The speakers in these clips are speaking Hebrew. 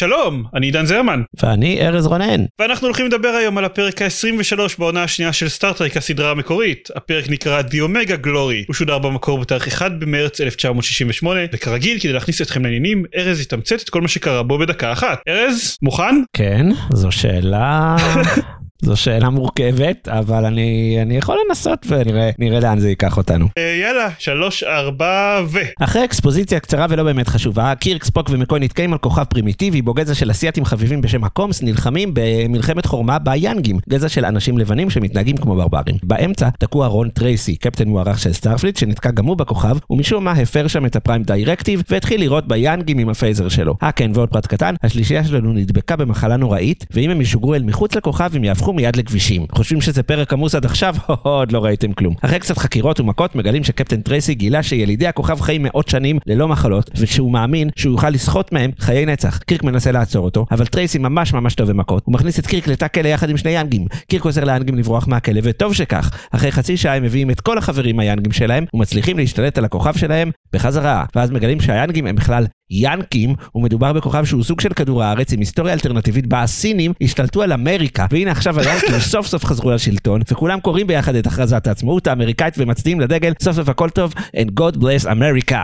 שלום, אני עידן זרמן. ואני ארז רונן. ואנחנו הולכים לדבר היום על הפרק ה-23 בעונה השנייה של סטארט-טרק הסדרה המקורית. הפרק נקרא The Omega Glory. הוא שודר במקור בתאריך 1 במרץ 1968, וכרגיל כדי להכניס אתכם לעניינים, ארז יתמצת את כל מה שקרה בו בדקה אחת. ארז, מוכן? כן, זו שאלה זו שאלה מורכבת, אבל אני, אני יכול לנסות ונראה לאן זה ייקח אותנו. אה, יאללה, שלוש, ארבע ו... אחרי אקספוזיציה קצרה ולא באמת חשובה, קירק, ספוק ומקוי נתקעים על כוכב פרימיטיבי בו גזע של אסייתים חביבים בשם הקומס נלחמים במלחמת חורמה ביאנגים, גזע של אנשים לבנים שמתנהגים כמו ברברים. באמצע תקוע רון טרייסי, קפטן מוערך של Starfleet, שנתקע גם הוא בכוכב, ומשום מה הפר שם את ה prime directive, והתחיל לירות ביאנגים עם ה phaser שלו. אה כן, ועוד פרט קטן, השלישייה שלנו נדבקה במחלה נוראית, ואם הם ישוגרו אל מחוץ לכוכב הם יהפכו מיד לגבישים. חושבים שזה פרק עמוס עד עכשיו? עוד לא ראיתם כלום. אחרי קצת חקירות ומכות מגלים שקפטן טרייסי גילה שילידי הכוכב חיים מאות שנים ללא מחלות, ושהוא מאמין שהוא יוכל לסחוט מהם חיי נצח. קירק מנסה לעצור אותו, אבל טרייסי ממש ממש טוב במכות. הוא מכניס את קירק לתא כלא יחד עם שני יאנגים. קירק עוזר ליאנגים לברוח מהכלא, וטוב שכך. אחרי חצי שעה הם מביאים את כל החברים היאנגים שלהם, ומצליחים להשתלט על הכוכב שלהם בחזרה. ואז מגלים שהיאנגים הם בכלל ינקים, ומדובר בכוכב שהוא סוג של כדור הארץ עם היסטוריה אלטרנטיבית בה הסינים השתלטו על אמריקה, והנה עכשיו היאנקים סוף סוף חזרו לשלטון, וכולם קוראים ביחד את הכרזת העצמאות האמריקאית ומצדיעים לדגל, סוף סוף הכל טוב, and God bless America.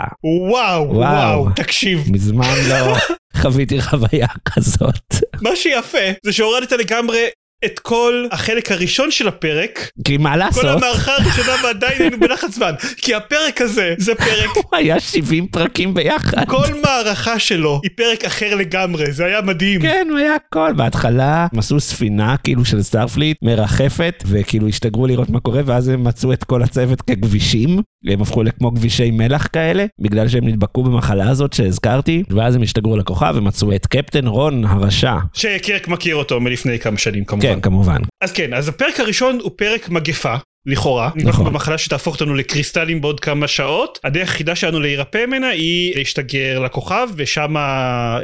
וואו, וואו, וואו, תקשיב. מזמן לא חוויתי חוויה כזאת. מה שיפה זה שהורדת לגמרי את כל החלק הראשון של הפרק. כי מה לעשות? כל המערכה הראשונה ועדיין היינו בלחץ זמן. כי הפרק הזה זה פרק... הוא היה 70 פרקים ביחד. כל מערכה שלו היא פרק אחר לגמרי, זה היה מדהים. כן, הוא היה הכל. בהתחלה הם עשו ספינה כאילו של Starfleet מרחפת, וכאילו השתגרו לראות מה קורה, ואז הם מצאו את כל הצוות כגבישים. הם הפכו לכמו גבישי מלח כאלה, בגלל שהם נדבקו במחלה הזאת שהזכרתי, ואז הם השתגרו לכוכב ומצאו את קפטן רון הרשע. שקירק מכיר אותו מלפני כמה שנים כמובן. כן, כמובן. אז כן, אז הפרק הראשון הוא פרק מגפה. לכאורה, נכון. אנחנו במחלה שתהפוך אותנו לקריסטלים בעוד כמה שעות, הדרך היחידה שלנו להירפא ממנה היא להשתגר לכוכב ושם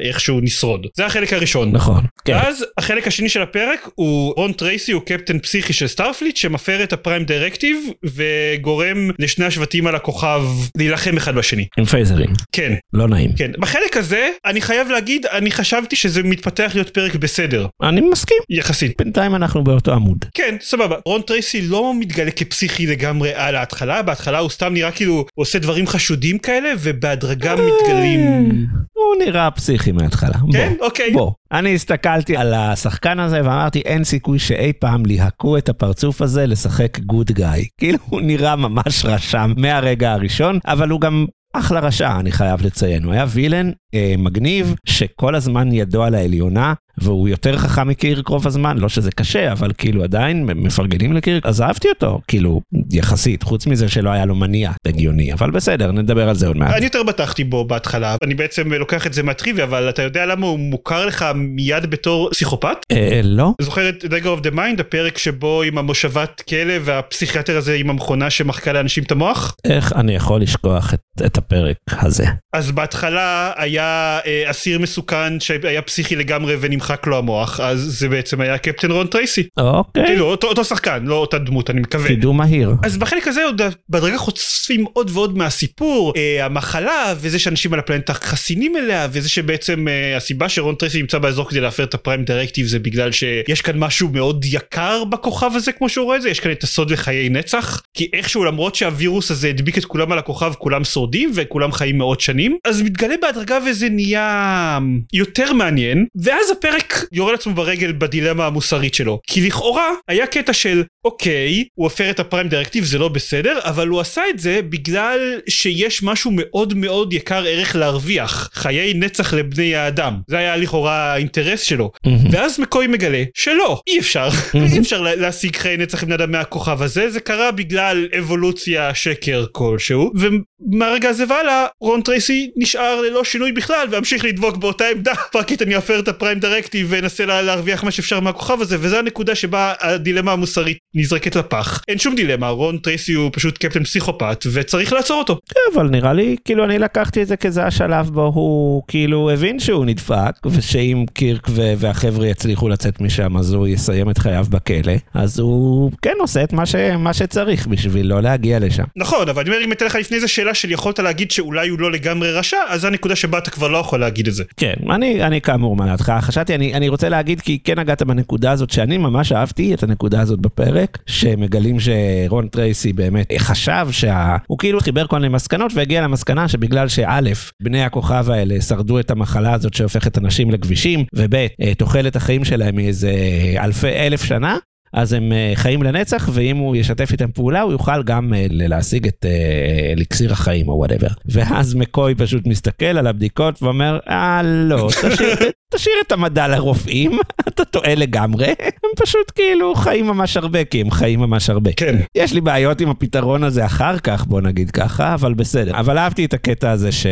איכשהו נשרוד. זה החלק הראשון. נכון. כן. ואז החלק השני של הפרק הוא רון טרייסי הוא קפטן פסיכי של Starfleet שמפר את ה prime directive וגורם לשני השבטים על הכוכב להילחם אחד בשני. עם פייזרים. כן. לא נעים. כן. בחלק הזה אני חייב להגיד אני חשבתי שזה מתפתח להיות פרק בסדר. אני מסכים. יחסית. בינתיים אנחנו באותו עמוד. כן, סבבה. רון טרייסי לא מתגלה כפסיכי לגמרי על ההתחלה, בהתחלה הוא סתם נראה כאילו הוא עושה דברים חשודים כאלה ובהדרגה מתגלים. הוא נראה פסיכי מההתחלה. כן? אוקיי. בוא. אני הסתכלתי על השחקן הזה ואמרתי אין סיכוי שאי פעם ליהקו את הפרצוף הזה לשחק good guy. כאילו הוא נראה ממש רשע מהרגע הראשון, אבל הוא גם אחלה רשע אני חייב לציין, הוא היה villain אה, מגניב שכל הזמן ידו על העליונה והוא יותר חכם מקירק רוב הזמן, לא שזה קשה, אבל כאילו עדיין מפרגנים לקירק, אז אהבתי אותו, כאילו, יחסית, חוץ מזה שלא היה לו מניע הגיוני, אבל בסדר, נדבר על זה עוד מעט. אני יותר בטחתי בו בהתחלה, אני בעצם לוקח את זה מהטריוויה, אבל אתה יודע למה הוא מוכר לך מיד בתור פסיכופת? אה, לא. זוכר את Dagger of the Mind, הפרק שבו עם המושבת כלא והפסיכיאטר הזה עם המכונה שמחקה לאנשים את המוח? איך אני יכול לשכוח את, את הפרק הזה? אז בהתחלה היה אה, אסיר מסוכן שהיה פסיכי לגמרי ונמ נמחק לו המוח אז זה בעצם היה קפטן רון טרייסי. אוקיי. כאילו אותו, אותו שחקן לא אותה דמות אני מקווה. קידום מהיר. אז בחלק הזה עוד בדרגה חושפים עוד ועוד מהסיפור אה, המחלה וזה שאנשים על הפלנטה חסינים אליה וזה שבעצם אה, הסיבה שרון טרייסי נמצא באזור כדי להפר את הפריים דירקטיב זה בגלל שיש כאן משהו מאוד יקר בכוכב הזה כמו שהוא רואה את זה יש כאן את הסוד לחיי נצח כי איכשהו למרות שהווירוס הזה הדביק את כולם על הכוכב כולם שורדים וכולם חיים מאות שנים אז מתגלה בהדרגה וזה נהיה יותר מעניין ואז הפרק הפרק יורה לעצמו ברגל בדילמה המוסרית שלו. כי לכאורה היה קטע של אוקיי, הוא הפר את הפריים דירקטיב, זה לא בסדר, אבל הוא עשה את זה בגלל שיש משהו מאוד מאוד יקר ערך להרוויח, חיי נצח לבני האדם. זה היה לכאורה האינטרס שלו. ואז מקוי מגלה שלא, אי אפשר, אי אפשר לה- להשיג חיי נצח לבני אדם מהכוכב הזה, זה קרה בגלל אבולוציה שקר כלשהו, ומהרגע הזה והלאה, רון טרייסי נשאר ללא שינוי בכלל, והמשיך לדבוק באותה עמדה, fuck it אני אפר את ה prime directive ואנסה לה- להרוויח מה שאפשר מהכוכב הזה, וזו הנקודה שבה הדילמה המוסרית נזרקת לפח. אין שום דילמה, רון טרייסי הוא פשוט קפטן פסיכופת, וצריך לעצור אותו. אבל נראה לי, כאילו אני לקחתי את זה כזה השלב בו הוא כאילו הבין שהוא נדפק, ושאם קירק ו- והחבר'ה יצליחו לצאת משם אז הוא יסיים את חייו בכלא, אז הוא כן עושה את מה, ש- מה שצריך בשביל לא להגיע לשם. נכון, אבל אני אומר, אם אתן לך לפני זה שאלה של יכולת להגיד שאולי הוא לא לגמרי רשע, אז זו הנקודה שבה אתה כבר לא יכול להגיד את זה. כן, אני, אני כאמור מהדעתך, חשבתי, אני, אני רוצה להגיד כי כן נגעת בנקודה הזאת שאני ממש אהבתי את הנקודה הזאת בפרק, שמגלים שרון טרייסי באמת חשב שה... הוא כאילו חיבר כל מיני מסקנות והגיע למסקנה שבגלל שא', בני הכוכב האלה שרדו את המחלה הזאת שהופכת אנשים לגבישים, וב', אה, תוחלת החיים שלהם היא איזה אלפי אלף שנה. אז הם אה, חיים לנצח, ואם הוא ישתף איתם פעולה, הוא יוכל גם אה, להשיג את אה, אליקסיר החיים או whatever. ואז מקוי פשוט מסתכל על הבדיקות ואומר, אה לא, תשאיר, תשאיר את המדע לרופאים, אתה טועה לגמרי, הם פשוט כאילו חיים ממש הרבה, כי הם חיים ממש הרבה. כן. יש לי בעיות עם הפתרון הזה אחר כך, בוא נגיד ככה, אבל בסדר. אבל אהבתי את הקטע הזה ש...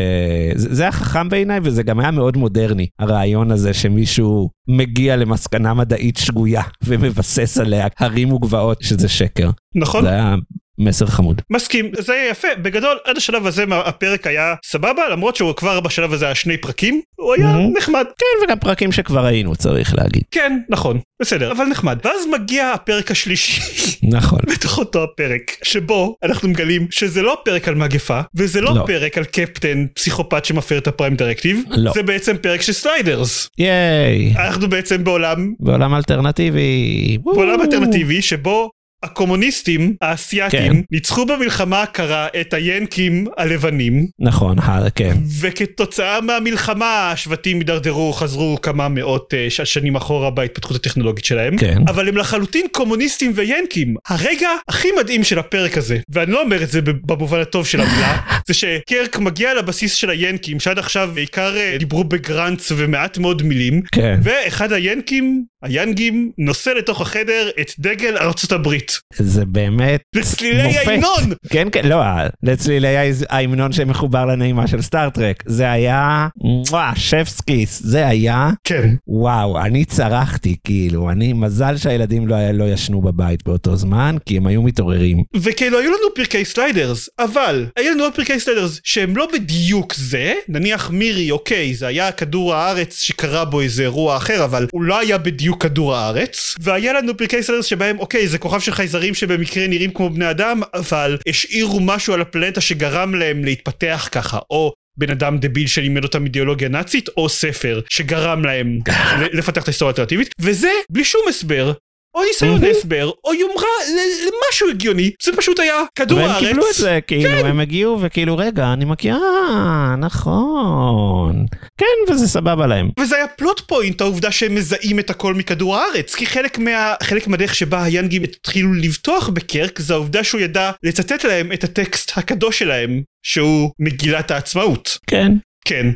זה זה היה חכם בעיניי וזה גם היה מאוד מודרני, הרעיון הזה שמישהו מגיע למסקנה מדעית שגויה ומבסס הרים וגבעות שזה שקר. נכון? זה היה מסר חמוד. מסכים, זה היה יפה, בגדול עד השלב הזה הפרק היה סבבה, למרות שהוא כבר בשלב הזה היה שני פרקים, הוא היה mhm. נחמד. כן, וגם פרקים שכבר היינו, צריך להגיד. כן, נכון, בסדר, אבל נחמד. ואז מגיע הפרק השלישי. נכון. בתוך אותו הפרק, שבו אנחנו מגלים שזה לא פרק על מגפה, וזה לא, לא. פרק על קפטן פסיכופת שמפר את ה prime directive, לא. זה בעצם פרק של סליידרס. ייי, אנחנו בעצם בעולם, בעולם אלטרנטיבי. בעולם. אלטרנטיבי שבו הקומוניסטים האסייתים כן. ניצחו במלחמה הקרה את היאנקים הלבנים, נכון, ה- כן. וכתוצאה מהמלחמה השבטים הידרדרו, חזרו כמה מאות ש- שנים אחורה בהתפתחות הטכנולוגית שלהם. כן. אבל הם לחלוטין קומוניסטים ויאנקים. הרגע הכי מדהים של הפרק הזה, ואני לא אומר את זה במובן הטוב של המילה, זה שקרק מגיע לבסיס של היאנקים, שעד עכשיו בעיקר אה, דיברו בגראנץ ומעט מאוד מילים, כן. ואחד היאנקים, היאנגים, נושא לתוך החדר את דגל ארצות הברית. זה באמת לצלילי. ההמנון! כן, כן, לא, לצלילי ההמנון שמחובר לנעימה של סטאר טרק. זה היה, וואו, שפאסקיס, זה היה, כן. וואו, אני צרחתי, כאילו, אני, מזל שהילדים לא, לא ישנו בבית באותו זמן, כי הם היו מתעוררים. וכאילו היו לנו פרקי סליידרס, אבל היו לנו עוד פרקי סליידרס שהם לא בדיוק זה, נניח מירי אוקיי זה היה כדור הארץ שקרה בו איזה אירוע אחר אבל הוא לא היה בדיוק כדור הארץ, והיה לנו פרקי סליידרס שבהם אוקיי זה כוכב של חייזרים שבמקרה נראים כמו בני אדם אבל השאירו משהו על הפלנטה שגרם להם להתפתח ככה, או בן אדם דביל שלימד אותם אידיאולוגיה נאצית, או ספר שגרם להם לפתח את ההיסטוריה האלטרנטיבית, וזה בלי שום הסבר. או ניסיון. הסבר, או יומרה למשהו הגיוני, זה פשוט היה כדור והם הארץ. קיבלו את זה, כאילו, כן. הם הגיעו וכאילו, רגע, אני מכיר, אה, נכון. כן, וזה סבבה להם. וזה היה פלוט פוינט העובדה שהם מזהים את הכל מכדור הארץ כי חלק מה... חלק מהדרך שבה היאנגים התחילו לבטוח בקרק זה העובדה שהוא ידע לצטט להם את הטקסט הקדוש שלהם שהוא מגילת העצמאות. כן. כן.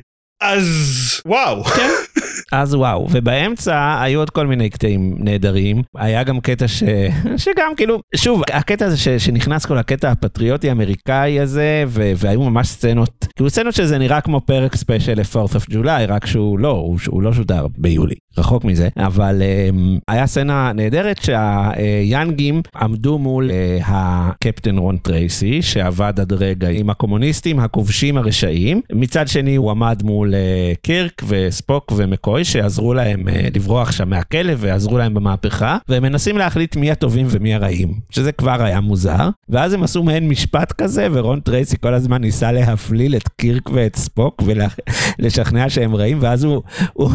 אז וואו. כן. אז וואו, ובאמצע היו עוד כל מיני קטעים נהדרים. היה גם קטע ש... שגם כאילו, שוב, הקטע הזה ש... שנכנס כל הקטע הפטריוטי האמריקאי הזה, ו... והיו ממש סצנות, כאילו סצנות שזה נראה כמו פרק ספיישל ל-4th of July, רק שהוא לא, הוא, הוא לא שודר ביולי, רחוק מזה, אבל um, היה סצנה נהדרת שהיאנגים עמדו מול uh, הקפטן רון טרייסי, שעבד עד רגע עם הקומוניסטים הכובשים הרשעים, מצד שני הוא עמד מול uh, קירק וספוק ומקוי שעזרו להם uh, לברוח שם מהכלא ועזרו להם במהפכה, והם מנסים להחליט מי הטובים ומי הרעים, שזה כבר היה מוזר, ואז הם עשו מעין משפט כזה, ורון טרייסי כל הזמן ניסה להפליל את קירק ואת ספוק ולשכנע שהם רעים, ואז הוא, הוא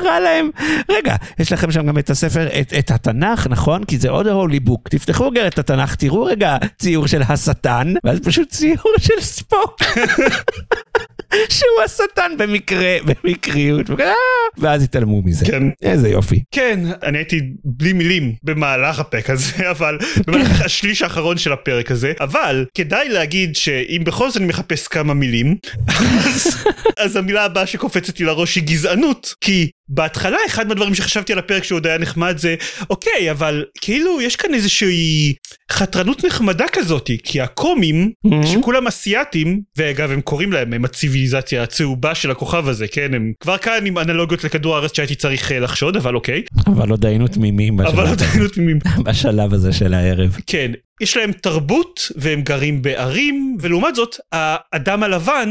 הראה להם רגע, יש לכם שם גם את הספר, את, את התנ"ך, נכון? כי זה עוד הולי בוק. תפתחו רגע את התנ"ך, תראו רגע ציור של השטן, ואז פשוט ציור של ספוק. שהוא השטן במקרה, במקריות, "אה", ואז התעלמו מזה. כן. איזה יופי. כן, אני הייתי בלי מילים במהלך הפרק הזה, אבל במהלך השליש האחרון של הפרק הזה, אבל כדאי להגיד שאם בכל זאת אני מחפש כמה מילים, אז, אז המילה הבאה שקופצת לי לראש היא גזענות, כי בהתחלה אחד מהדברים שחשבתי על הפרק שהוא עוד היה נחמד זה אוקיי אבל כאילו יש כאן איזושהי חתרנות נחמדה כזאתי כי הקומים שכולם אסיאתים ואגב הם קוראים להם הם הציוויליזציה הצהובה של הכוכב הזה כן? הם כבר כאן עם אנלוגיות לכדור הארץ שהייתי צריך אה, לחשוד אבל אוקיי. אבל עוד היינו תמימים אבל עוד היינו תמימים. בשלב הזה של הערב. כן יש להם תרבות והם גרים בערים ולעומת זאת האדם הלבן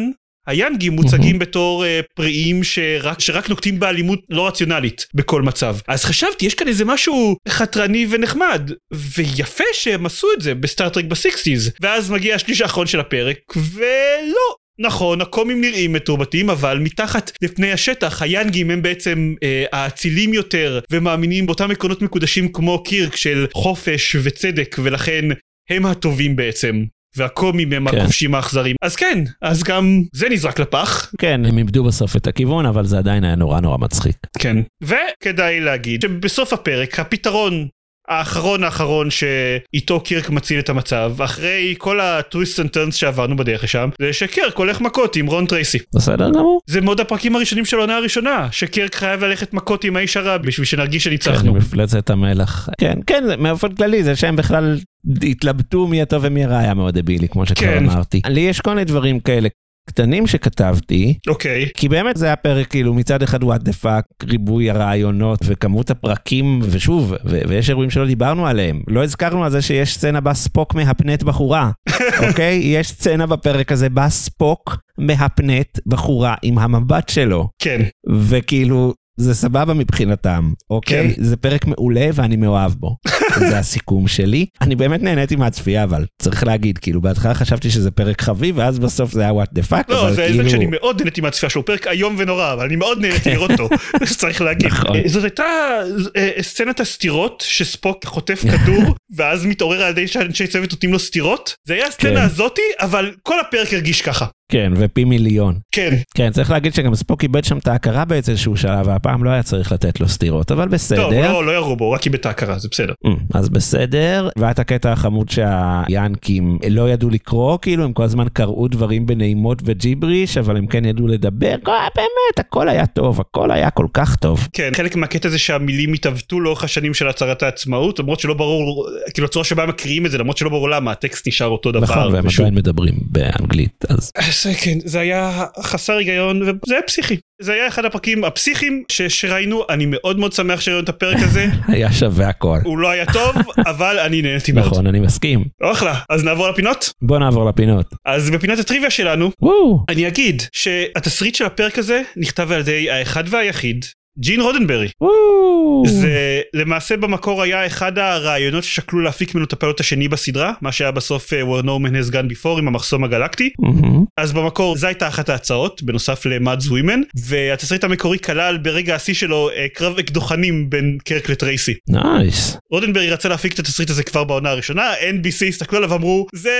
היאנגים מוצגים בתור אה, פראיים שרק, שרק נוקטים באלימות לא רציונלית בכל מצב. אז חשבתי יש כאן איזה משהו חתרני ונחמד ויפה שהם עשו את זה בסטארטרק בסיקסטיז ואז מגיע השליש האחרון של הפרק ולא. נכון, הקומים נראים מתורבתים, אבל מתחת לפני השטח, היאנגים הם בעצם אה, האצילים יותר, ומאמינים באותם עקרונות מקודשים כמו קירק של חופש וצדק, ולכן הם הטובים בעצם. והקומים הם כן. הכובשים האכזרים. אז כן, אז גם זה נזרק לפח. כן, הם איבדו בסוף את הכיוון, אבל זה עדיין היה נורא נורא מצחיק. כן. וכדאי להגיד שבסוף הפרק הפתרון האחרון האחרון שאיתו קירק מציל את המצב אחרי כל ה twists and turns שעברנו בדרך לשם זה שקירק הולך מכות עם רון טרייסי. בסדר גמור. זה מאוד הפרקים הראשונים של העונה הראשונה שקירק חייב ללכת מכות עם האיש הרע בשביל שנרגיש שניצחנו. כן, מפלצת המלך. כן, כן, זה באופן כללי, זה שהם בכלל התלבטו מי הטוב ומי הרע היה מאוד דבילי, כמו שכבר כן. אמרתי. לי יש כל מיני דברים כאלה קטנים שכתבתי, אוקיי. כי באמת זה היה פרק כאילו מצד אחד what the fuck, ריבוי הרעיונות וכמות הפרקים, ושוב, ו- ויש אירועים שלא דיברנו עליהם. לא הזכרנו על זה שיש סצנה בה ספוק מהפנט בחורה, אוקיי? יש סצנה בפרק הזה בה ספוק מהפנט בחורה עם המבט שלו, כן. וכאילו... זה סבבה מבחינתם, אוקיי? כן. זה פרק מעולה ואני מאוהב בו. זה הסיכום שלי. אני באמת נהניתי מהצפייה, אבל צריך להגיד, כאילו בהתחלה חשבתי שזה פרק חביב, ואז בסוף זה היה what the fuck, לא, אבל זה כאילו... שאני מאוד נהניתי מהצפייה שלו, פרק איום ונורא, אבל אני מאוד נהניתי לראות אותו, צריך להגיד. נכון. אה, זאת הייתה אה, סצנת הסטירות שספוק חוטף כדור, ואז מתעורר על ידי שאנשי צוות נותנים לו סטירות. זה היה הסצנה כן. הזאתי, אבל כל הפרק הרגיש ככה. כן, ופי מיליון. כן, כן, צריך להגיד שגם ספוק איבד שם את ההכרה באיזשהו שלב, והפעם לא היה צריך לתת לו סטירות, אבל בסדר. טוב, לא, לא ירו בו, הוא רק איבד את ההכרה, זה בסדר. Mm, אז בסדר, והיה את הקטע החמוד שהיאנקים לא ידעו לקרוא, כאילו הם כל הזמן קראו דברים בנעימות וג'יבריש, אבל הם כן ידעו לדבר, כל- באמת, הכל היה טוב, הכל היה כל כך טוב. כן, חלק מהקטע זה שהמילים התעוותו לאורך השנים של הצהרת העצמאות, למרות שלא ברור, כאילו הצורה שבה הם מקריאים את זה, למרות שלא ברור למה, הטקסט נשאר אותו דבר. נכון, והם עדיין מדברים באנגלית, אז זה כן, זה היה חסר היגיון וזה היה פסיכי. זה היה אחד הפרקים הפסיכיים ש- שראינו, אני מאוד מאוד שמח שראינו את הפרק הזה, היה שווה הכל. הוא לא היה טוב, אבל אני נהניתי מאוד. נכון, אני מסכים. אחלה, אז נעבור לפינות? בוא נעבור לפינות. אז בפינת הטריוויה שלנו, וואו, אני אגיד שהתסריט של הפרק הזה נכתב על ידי האחד והיחיד, ג'ין רודנברי. זה למעשה במקור היה אחד הרעיונות ששקלו להפיק ממנו את הפיילוט השני בסדרה, מה שהיה בסוף אה, Where No Man Has Gone Before עם המחסום הגלקטי. אז במקור זו הייתה אחת ההצעות בנוסף ל Mudd's Women והתסריט המקורי כלל ברגע השיא שלו אה, קרב אקדוחנים בין קירק לטרייסי. נייס. רודנברי רצה להפיק את התסריט הזה כבר בעונה הראשונה NBC הסתכלו עליו ואמרו זה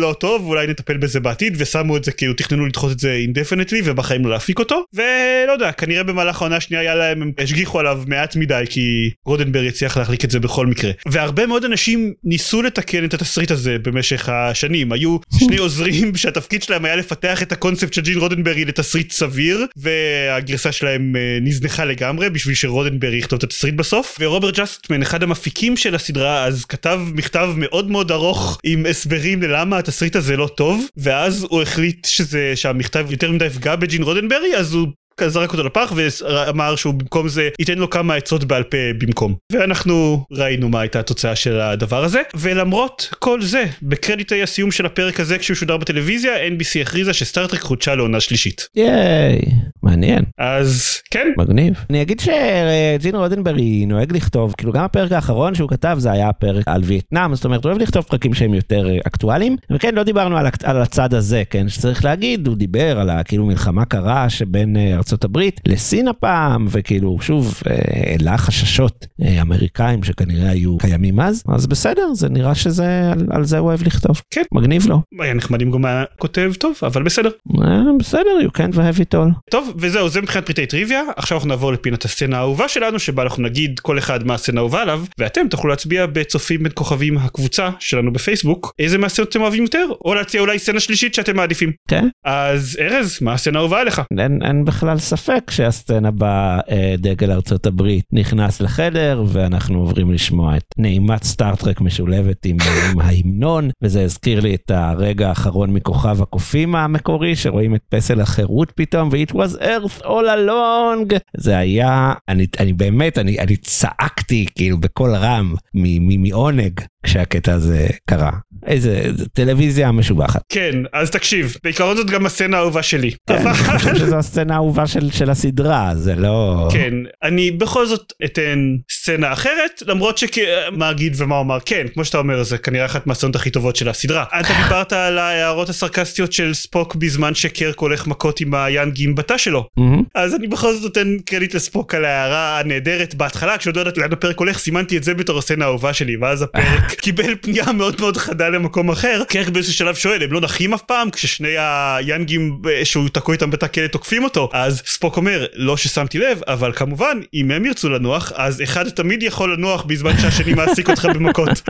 לא טוב אולי נטפל בזה בעתיד ושמו את זה כאילו תכננו לדחות את זה indefinitely ובחיים לא להפיק אותו ולא יודע כנראה במהלך העונה השנייה היה להם הם השגיחו עליו מעט מדי כי רודנברי הצליח להחליק את זה בכל מקרה. והרבה מאוד אנשים ניסו לתקן את התסריט הזה במשך השנים. היו שני עוזרים שהתפקיד שלהם היה לפתח את הקונספט של ג'ין רודנברי לתסריט סביר והגרסה שלהם אה, נזנחה לגמרי בשביל שרודנברי יכתוב את התסריט בסוף. ורוברט ג'סטמן אחד המפיקים של הסדרה אז כתב מכתב מאוד מאוד ארוך עם הסברים ללמה התסריט הזה לא טוב ואז הוא החליט שזה שהמכתב יותר מדי יפגע בג'ין רודנברי אז הוא זרק אותו לפח ואמר שהוא במקום זה ייתן לו כמה עצות בעל פה במקום ואנחנו ראינו מה הייתה התוצאה של הדבר הזה ולמרות כל זה בקרדיטי הסיום של הפרק הזה כשהוא שודר בטלוויזיה NBC הכריזה שסטארטרק חודשה לעונה שלישית ייי. מעניין. אז כן מגניב. אני אגיד שג'ין רודנברי נוהג לכתוב, כאילו גם הפרק האחרון שהוא כתב זה היה הפרק על וייטנאם, זאת אומרת הוא אוהב לכתוב פרקים שהם יותר אה, אקטואליים, וכן לא דיברנו על, על הצד הזה, כן, שצריך להגיד, הוא דיבר על הכאילו מלחמה קרה שבין אה, ארצות ארצות הברית לסין הפעם, וכאילו, שוב, אה, העלה חששות אה, אמריקאים שכנראה היו קיימים אז, אז בסדר, זה נראה שזה, על, על זה הוא אוהב לכתוב. כן. מגניב לו. היה נחמד אם גם היה כותב טוב, אבל בסדר. אה, בסדר, you can't have it all. טוב, וזהו, זה מבחינת פריטי טריוויה. עכשיו אנחנו נעבור לפינת הסצנה האהובה שלנו, שבה אנחנו נגיד כל אחד מה הסצנה האהובה עליו, ואתם תוכלו להצביע בצופים בין כוכבים הקבוצה שלנו בפייסבוק, איזה מהסצנות אתם אוהבים יותר, או להציע אולי סצנה שלישית שאתם מעדיפים. כן. אז ארז, מה הסצנה האהובה עליך? אין, אין בכלל ספק שהסצנה בה אה, דגל ארצות הברית נכנס לחדר ואנחנו עוברים לשמוע את נעימת סטארט-טרק משולבת עם, עם ההמנון וזה הזכיר לי את הרגע האחרון מכוכב הקופים המקורי שרואים את פסל החירות פתאום ו-it was earth all along. זה היה אני, אני באמת אני, אני צעקתי כאילו בקול רם מעונג כשהקטע הזה קרה איזה טלוויזיה משובחת. כן, אז תקשיב, בעיקרון זאת גם הסצנה האהובה שלי. כן, אבל- אני חושב שזו הסצנה האהובה של, של הסדרה זה לא כן, אני בכל זאת אתן סצנה אחרת, למרות שכ... מה אגיד ומה אומר, כן, כמו שאתה אומר, זה כנראה אחת מהסצנות הכי טובות של הסדרה. אתה דיברת על ההערות הסרקסטיות של ספוק בזמן שקרק הולך מכות עם היאנגים בתא שלו. מהמם. אז אני בכל זאת נותן קרדיט לספוק על ההערה הנהדרת בהתחלה, כשעוד לא ידעתי לאן הפרק הולך, סימנתי את זה בתור הסצנה האהובה שלי, ואז הפרק קיבל פנייה מאוד מאוד חדה למקום אחר. קרק באיזשהו שלב שואל, הם לא נחים אף פעם? כששני היאנגים אה, שהוא תקוע איתם בתא כלא תוקפים אותו. אז ספוק אומר, לא ששמתי לב, אבל כמובן, אם הם ירצו לנוח, אז אחד תמיד יכול לנוח בזמן שהשני מעסיק אותך במכות.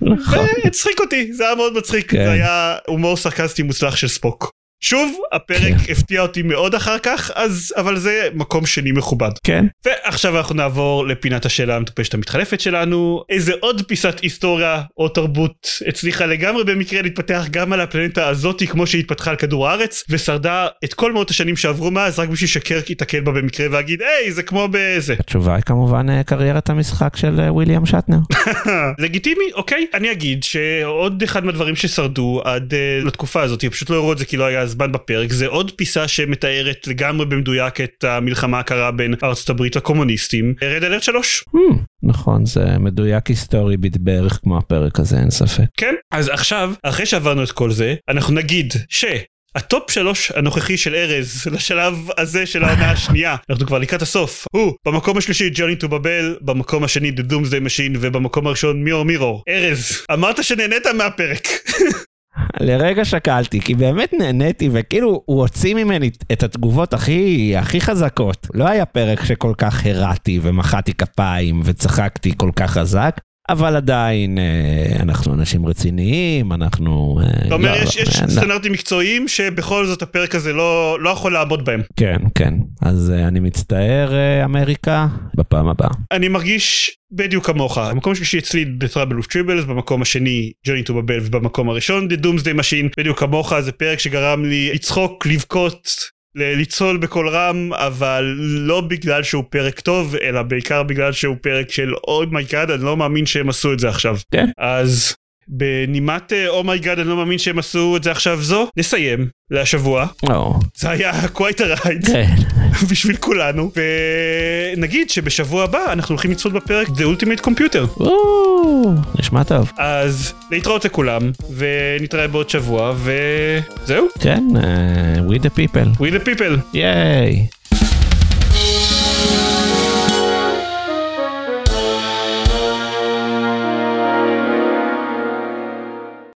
נכון. והצחיק אותי, זה היה מאוד מצחיק, כן. זה היה הומור סרקסטי מוצלח של ספוק. שוב, הפרק כן. הפתיע אותי מאוד אחר כך, אז, אבל זה מקום שני מכובד. כן. ועכשיו אנחנו נעבור לפינת השאלה המטופשת המתחלפת שלנו. איזה עוד פיסת היסטוריה או תרבות הצליחה לגמרי במקרה להתפתח גם על הפלנטה הזאתי כמו שהיא התפתחה על כדור הארץ, ושרדה את כל מאות השנים שעברו מאז רק בשביל שקרק ייתקל בה במקרה ויגיד, היי, זה כמו בזה. התשובה היא כמובן אה, קריירת המשחק של אה, וויליאם שטנר. לגיטימי, אוקיי. אני אגיד שעוד אחד מהדברים ששרדו עד uh, לתקופה הזאת, פשוט לא הראו את זה כי לא היה זמן בפרק, זה עוד פיסה שמתארת לגמרי במדויק את המלחמה הקרה בין ארצות הברית לקומוניסטים. Red Alert 3. Hmm, נכון, זה מדויק היסטורי בערך כמו הפרק הזה, אין ספק. כן. אז עכשיו, אחרי שעברנו את כל זה, אנחנו נגיד ש... הטופ שלוש הנוכחי של ארז לשלב הזה של העונה השנייה אנחנו כבר לקראת הסוף הוא במקום השלישי Journey to Babel במקום השני The Doomsday Machine ובמקום הראשון Mirror, Mirror ארז אמרת שנהנית מהפרק לרגע שקלתי, כי באמת נהניתי, וכאילו הוא הוציא ממני את התגובות הכי, הכי חזקות. לא היה פרק שכל כך הרעתי ומחאתי כפיים וצחקתי כל כך חזק. אבל עדיין אה, אנחנו אנשים רציניים, אנחנו... אה, אתה אומר לא, יש, לא, יש אה, סטנדרטים מקצועיים שבכל זאת הפרק הזה לא, לא יכול לעמוד בהם. כן, כן. אז אני מצטער, אמריקה, בפעם הבאה. אני מרגיש בדיוק כמוך. המקום השלישי אצלי The Trouble of Tribbles, במקום השני Journey to Babel ובמקום הראשון The Doomsday Machine, בדיוק כמוך זה פרק שגרם לי לצחוק, לבכות. לצהול בקול רם אבל לא בגלל שהוא פרק טוב אלא בעיקר בגלל שהוא פרק של oh my god אני לא מאמין שהם עשו את זה עכשיו כן. אז בנימת oh my god אני לא מאמין שהם עשו את זה עכשיו זו נסיים להשבוע או, זה היה quite a ride כן. בשביל כולנו ונגיד שבשבוע הבא אנחנו הולכים לצפות בפרק The Ultimate Computer נשמע טוב. אז להתראות לכולם ונתראה בעוד שבוע וזהו כן, אה, we the people. We the people ייי.